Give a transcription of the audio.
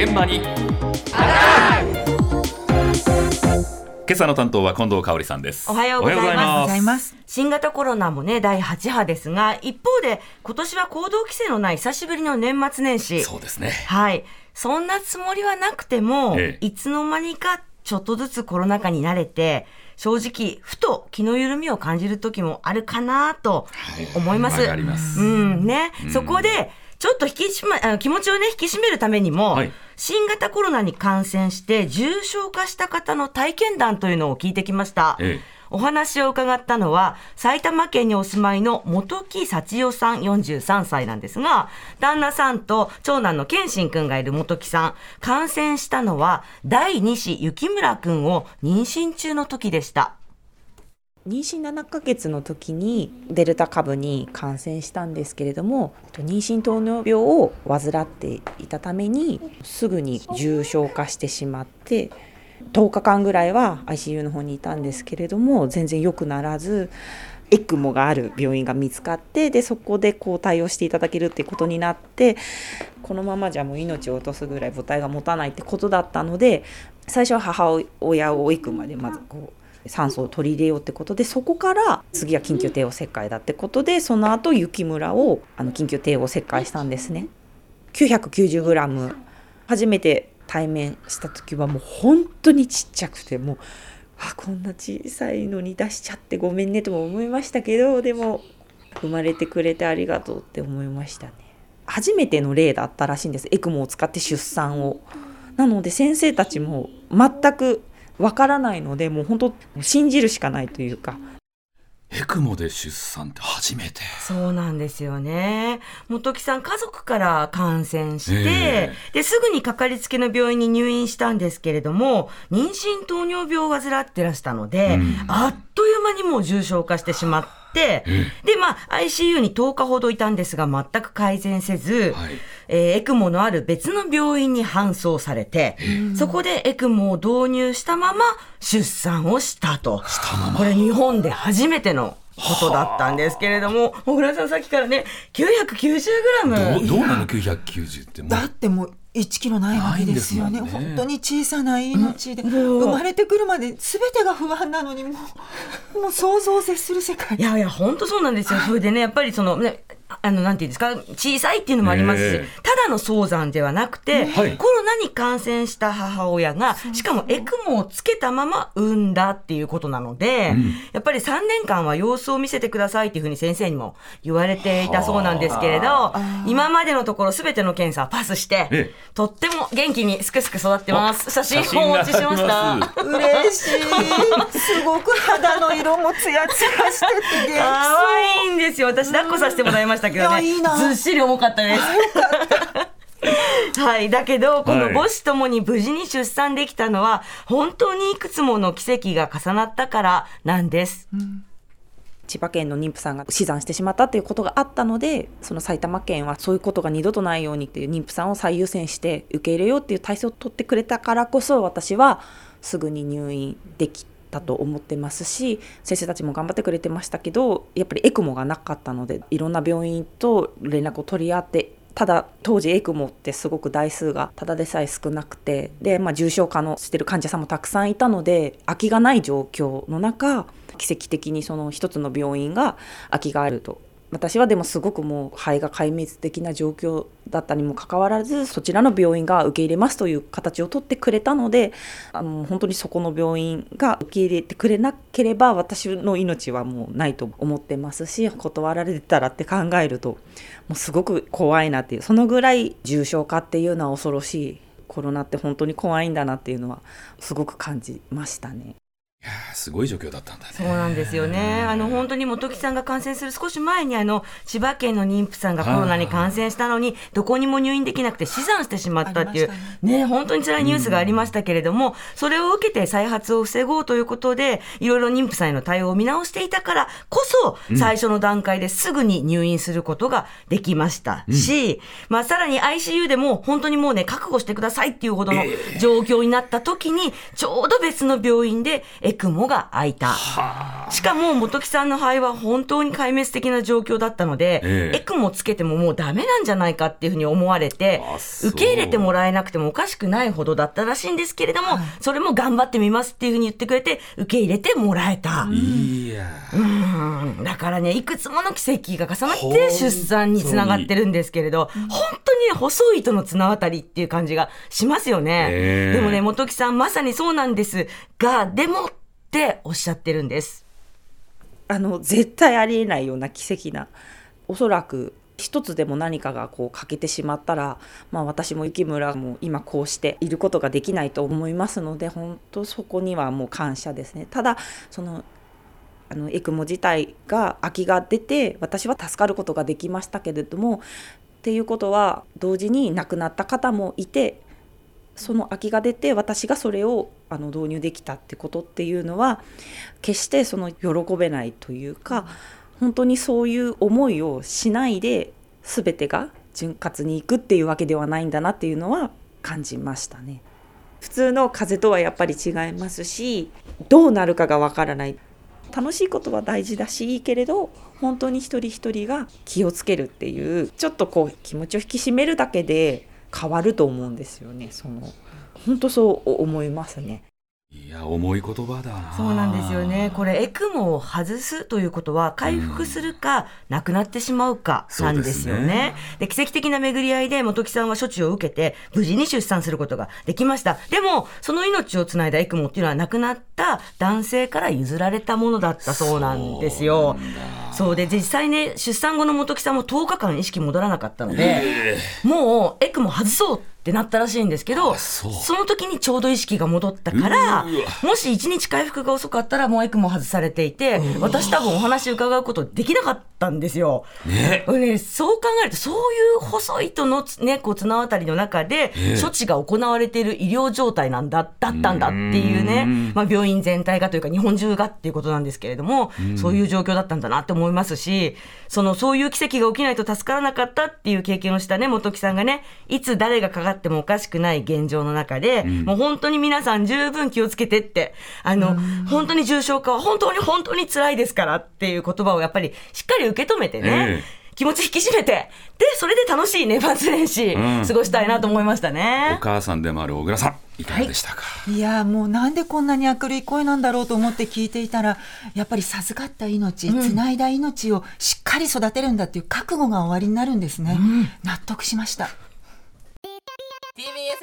現場に。今朝の担当は近藤香織さんです。おはようございます。おはようございます。新型コロナもね、第8波ですが、一方で、今年は行動規制のない久しぶりの年末年始。そうですね。はい。そんなつもりはなくても、ええ。いつの間にかちょっとずつコロナ禍に慣れて、正直、ふと気の緩みを感じる時もあるかなと思います。わかります。うん、ね。そこで、ちょっと引き締ま、あの気持ちをね、引き締めるためにも、はい新型コロナに感染して重症化した方の体験談というのを聞いてきました。ええお話を伺ったのは、埼玉県にお住まいの本木幸代さん43歳なんですが、旦那さんと長男の健信くんがいる本木さん、感染したのは第二子雪村くんを妊娠中の時でした。妊娠7ヶ月の時にデルタ株に感染したんですけれども妊娠糖尿病を患っていたためにすぐに重症化してしまって10日間ぐらいは ICU の方にいたんですけれども全然良くならずエクモがある病院が見つかってでそこでこう対応していただけるっていうことになってこのままじゃもう命を落とすぐらい母体が持たないってことだったので最初は母親をエクモでまずこう酸素を取り入れようってことでそこから次は緊急帝王切開だってことでその後雪村をあの緊急帝王切開したんですね。990g 初めて対面した時はもう本当にちっちゃくてもうあこんな小さいのに出しちゃってごめんねとも思いましたけどでも生まれてくれてありがとうって思いましたね初めての例だったらしいんです。エクモを使って出産を。なので先生たちも全くわからないのでもう本当信じるしかないというか。エクモで出産って初めて。そうなんですよね。本木さん、家族から感染して、えで、すぐにかかりつけの病院に入院したんですけれども、妊娠糖尿病を患ってらしたので、うん。あっという間にもう重症化してしまって、で、まあ、ICU に10日ほどいたんですが、全く改善せず、はい。えーエクモのある別の病院に搬送されて、そこでエクモを導入したまま出産をしたと。これ日本で初めてのことだったんですけれども、小倉さんさっきからね、990g。どうどうなの？990ってもう。だってもう1キロないわけですよね。ね。本当に小さな命で、もう。生まれてくるまで全てが不安なのにもうもう想像を絶する世界。いやいや、本当そうなんですよ。それでね、やっぱりその、ね、あの、なんていうんですか、小さいっていうのもありますし、ええ。ただの早産ではなくて、はい。コロナに感染した母親が、しかもエクモをつけたまま産んだっていうことなので、やっぱり3年間は様子を見せてくださいっていうふうに先生にも言われていたそうなんですけれど、今までのところすべての検査はパスして、ええ。とっても元気にすくすく育ってます。写真をお持ちしました。嬉しい。すごく肌の色もツヤツヤしてて元可愛いんですよ。私抱っこさせてもらいましたけどね。いやいいなずっしり重かったです。はい。だけど、この母子ともに無事に出産できたのは、本当にいくつもの奇跡が重なったからなんです。千葉県の妊婦さんが死産してしまったっていうことがあったのでその埼玉県はそういうことが二度とないようにっていう妊婦さんを最優先して受け入れようっていう体制を取ってくれたからこそ私はすぐに入院できたと思ってますし先生たちも頑張ってくれてましたけどやっぱりエクモがなかったのでいろんな病院と連絡を取り合ってただ当時エクモってすごく台数がただでさえ少なくてで、まあ、重症化のしてる患者さんもたくさんいたので空きがない状況の中奇跡的にその一つの病院が空きがあると。私はでもすごくもう肺が壊滅的な状況だったにもかかわらずそちらの病院が受け入れますという形を取ってくれたのであの本当にそこの病院が受け入れてくれなければ私の命はもうないと思ってますし断られてたらって考えるともうすごく怖いなっていうそのぐらい重症化っていうのは恐ろしいコロナって本当に怖いんだなっていうのはすごく感じましたね。すごい状況だったんだね。そうなんですよね。あの、本当に本木さんが感染する少し前に、あの、千葉県の妊婦さんがコロナに感染したのに、どこにも入院できなくて死産してしまったっていうね、本当に辛いニュースがありましたけれども、それを受けて再発を防ごうということで、いろいろ妊婦さんへの対応を見直していたからこそ、最初の段階ですぐに入院することができましたし、まあ、さらに ICU でも本当にもうね、覚悟してくださいっていうほどの状況になった時に、ちょうど別の病院でエクモが開いた。しかも元木さんの肺は本当に壊滅的な状況だったので、ええ。エクモつけてももうダメなんじゃないかっていうふうに思われて受け入れてもらえなくてもおかしくないほどだったらしいんですけれども、それも頑張ってみますっていうふうに言ってくれて受け入れてもらえた。いや。うん。だからねいくつもの奇跡が重なって出産につながってるんですけれど本当にね細い糸の綱渡りっていう感じがしますよね、ええ。でもね本木さんまさにそうなんですがでもっておっしゃってるんですあの絶対ありえないような奇跡なおそらく一つでも何かがこう欠けてしまったら、まあ、私も雪村も今こうしていることができないと思いますので本当そこにはもう感謝ですね。ただそのあのエクモ自体が空きが出て私は助かることができましたけれどもっていうことは同時に亡くなった方もいてその空きが出て私がそれをあの導入できたってことっていうのは決してその喜べないというか、本当にそういう思いをしないで全てが潤滑にいくっていうわけではないんだなっていうのは感じましたね。普通の風邪とはやっぱり違いますしどうなるかがわからない。楽しいことは大事だしいいけれど本当に一人一人が気をつけるっていうちょっとこう気持ちを引き締めるだけで変わると思うんですよねその本当そう思いますね。いや重い言葉だなそうなんですよね。これエクモを外すということは回復するか、なくなってしまうかなんですよそうですね。で奇跡的な巡り合いで本木さんは処置を受けて無事に出産することができました。でもその命をつないだエクモっていうのは亡くなった男性から譲られたものだったそうなんですよ。そうで実際ね出産後の本木さんも10日間意識戻らなかったので、もうエクモ外そうってなったらしいんですけどそう。の時にちょうど意識が戻ったからもし1日回復が遅かったらもうエクモ外されていて私多分お話伺うことできなかったんですよ。ね。ね、そう考えるとそういう細い糸のつ、ね、こう綱渡りの中でええ。処置が行われている医療状態なんだだったんだっていうねうん。まあ、病院全体がというか日本中がっていうことなんですけれども、そういう状況だったんだなって思いますしそのそういう奇跡が起きないと助からなかったっていう経験をしたね本木さんがねいつ誰がかかってもおかしくない現状の中で、もう本当に皆さん十分気をつけてってあの、本当に重症化は本当に本当に辛いですからっていう言葉をやっぱりしっかり受け止めてね、ええ。気持ち引き締めてでそれで楽しい年末年始うん。過ごしたいなと思いましたおね。母さんでもある小倉さんいかがでしたか、い。やもうなんでこんなに明るい声なんだろうと思って聞いていたらやっぱり授かった命、つないだ命をしっかり育てるんだっていう覚悟が終わりになるんですね、納得しました